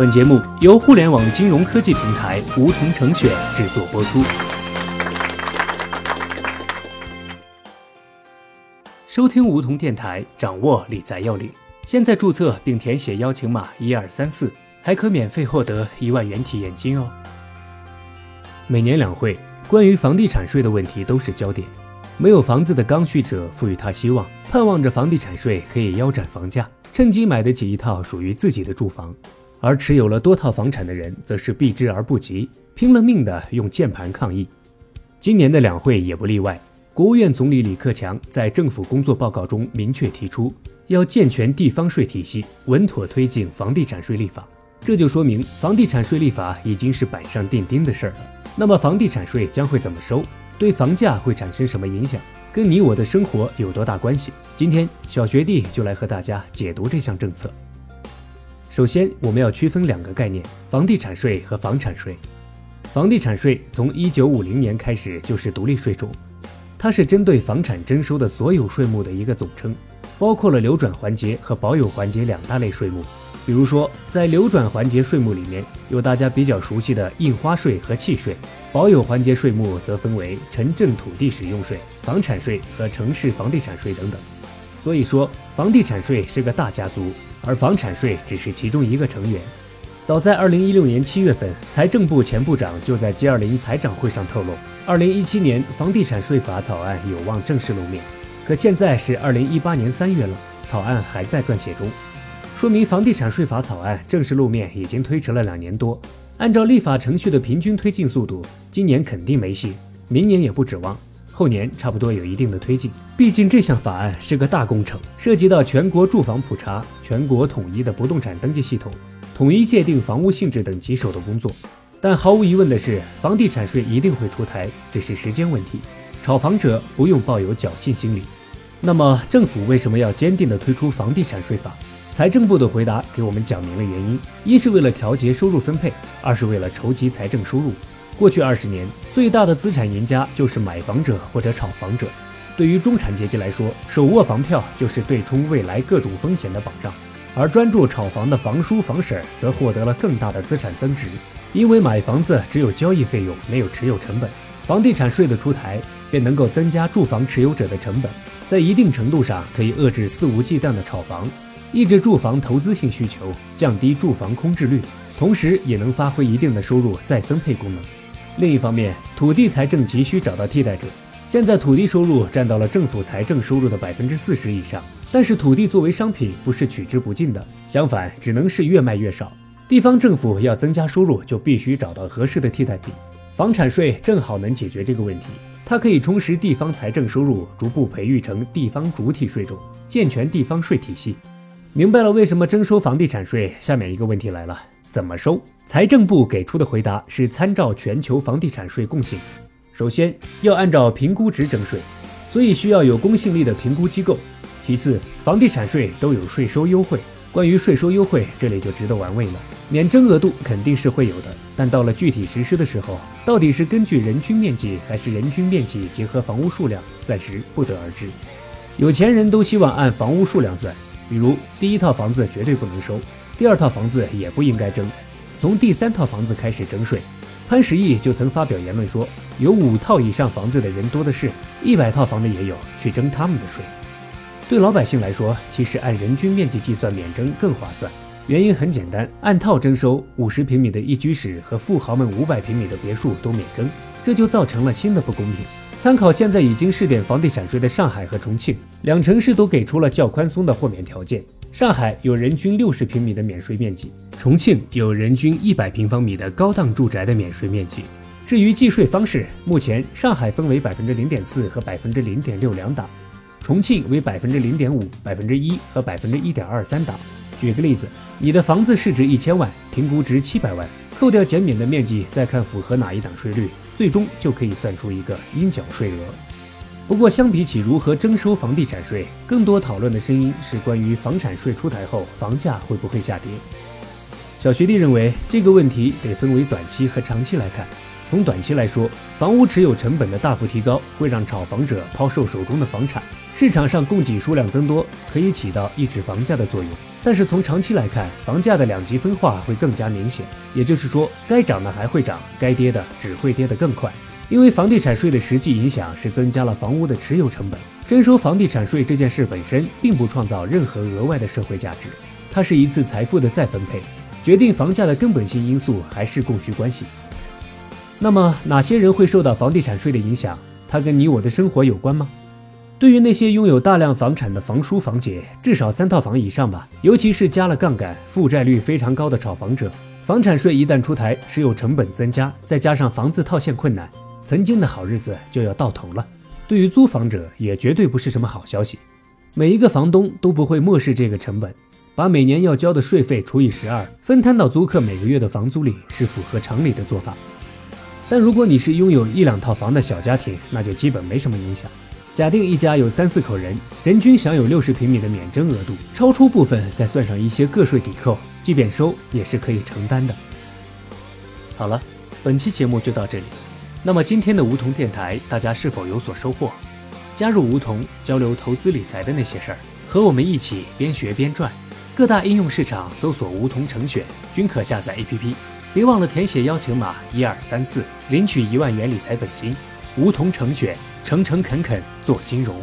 本节目由互联网金融科技平台梧桐城选制作播出。收听梧桐电台，掌握理财要领。现在注册并填写邀请码一二三四，还可免费获得一万元体验金哦。每年两会，关于房地产税的问题都是焦点。没有房子的刚需者赋予他希望，盼望着房地产税可以腰斩房价。趁机买得起一套属于自己的住房，而持有了多套房产的人则是避之而不及，拼了命的用键盘抗议。今年的两会也不例外。国务院总理李克强在政府工作报告中明确提出，要健全地方税体系，稳妥推进房地产税立法。这就说明房地产税立法已经是板上钉钉的事儿了。那么房地产税将会怎么收？对房价会产生什么影响？跟你我的生活有多大关系？今天小学弟就来和大家解读这项政策。首先，我们要区分两个概念：房地产税和房产税。房地产税从一九五零年开始就是独立税种，它是针对房产征收的所有税目的一个总称，包括了流转环节和保有环节两大类税目。比如说，在流转环节税目里面有大家比较熟悉的印花税和契税，保有环节税目则分为城镇土地使用税、房产税和城市房地产税等等。所以说，房地产税是个大家族，而房产税只是其中一个成员。早在二零一六年七月份，财政部前部长就在 G 二零财长会上透露，二零一七年房地产税法草案有望正式露面。可现在是二零一八年三月了，草案还在撰写中。说明房地产税法草案正式露面已经推迟了两年多。按照立法程序的平均推进速度，今年肯定没戏，明年也不指望，后年差不多有一定的推进。毕竟这项法案是个大工程，涉及到全国住房普查、全国统一的不动产登记系统、统一界定房屋性质等棘手的工作。但毫无疑问的是，房地产税一定会出台，只是时间问题。炒房者不用抱有侥幸心理。那么，政府为什么要坚定地推出房地产税法？财政部的回答给我们讲明了原因：一是为了调节收入分配，二是为了筹集财政收入。过去二十年，最大的资产赢家就是买房者或者炒房者。对于中产阶级来说，手握房票就是对冲未来各种风险的保障；而专注炒房的房叔房婶则获得了更大的资产增值，因为买房子只有交易费用，没有持有成本。房地产税的出台便能够增加住房持有者的成本，在一定程度上可以遏制肆无忌惮的炒房。抑制住房投资性需求，降低住房空置率，同时也能发挥一定的收入再分配功能。另一方面，土地财政急需找到替代者。现在土地收入占到了政府财政收入的百分之四十以上，但是土地作为商品不是取之不尽的，相反，只能是越卖越少。地方政府要增加收入，就必须找到合适的替代品。房产税正好能解决这个问题，它可以充实地方财政收入，逐步培育成地方主体税种，健全地方税体系。明白了为什么征收房地产税？下面一个问题来了，怎么收？财政部给出的回答是参照全球房地产税共性。首先要按照评估值征税，所以需要有公信力的评估机构。其次，房地产税都有税收优惠。关于税收优惠，这里就值得玩味了。免征额度肯定是会有的，但到了具体实施的时候，到底是根据人均面积还是人均面积结合房屋数量，暂时不得而知。有钱人都希望按房屋数量算。比如第一套房子绝对不能收，第二套房子也不应该征，从第三套房子开始征税。潘石屹就曾发表言论说，有五套以上房子的人多的是，一百套房的也有，去征他们的税。对老百姓来说，其实按人均面积计算免征更划算，原因很简单，按套征收，五十平米的一居室和富豪们五百平米的别墅都免征，这就造成了新的不公平。参考现在已经试点房地产税的上海和重庆两城市，都给出了较宽松的豁免条件。上海有人均六十平米的免税面积，重庆有人均一百平方米的高档住宅的免税面积。至于计税方式，目前上海分为百分之零点四和百分之零点六两档，重庆为百分之零点五、百分之一和百分之一点二三档。举个例子，你的房子市值一千万，评估值七百万，扣掉减免的面积，再看符合哪一档税率。最终就可以算出一个应缴税额。不过，相比起如何征收房地产税，更多讨论的声音是关于房产税出台后房价会不会下跌。小学弟认为，这个问题得分为短期和长期来看。从短期来说，房屋持有成本的大幅提高会让炒房者抛售手中的房产，市场上供给数量增多，可以起到抑制房价的作用。但是从长期来看，房价的两极分化会更加明显。也就是说，该涨的还会涨，该跌的只会跌得更快。因为房地产税的实际影响是增加了房屋的持有成本。征收房地产税这件事本身并不创造任何额外的社会价值，它是一次财富的再分配。决定房价的根本性因素还是供需关系。那么，哪些人会受到房地产税的影响？它跟你我的生活有关吗？对于那些拥有大量房产的房叔房姐，至少三套房以上吧，尤其是加了杠杆、负债率非常高的炒房者，房产税一旦出台，持有成本增加，再加上房子套现困难，曾经的好日子就要到头了。对于租房者也绝对不是什么好消息，每一个房东都不会漠视这个成本，把每年要交的税费除以十二，分摊到租客每个月的房租里是符合常理的做法。但如果你是拥有一两套房的小家庭，那就基本没什么影响。假定一家有三四口人，人均享有六十平米的免征额度，超出部分再算上一些个税抵扣，即便收也是可以承担的。好了，本期节目就到这里。那么今天的梧桐电台，大家是否有所收获？加入梧桐，交流投资理财的那些事儿，和我们一起边学边赚。各大应用市场搜索“梧桐成选”，均可下载 APP。别忘了填写邀请码一二三四，领取一万元理财本金。梧桐成选，诚诚恳恳做金融。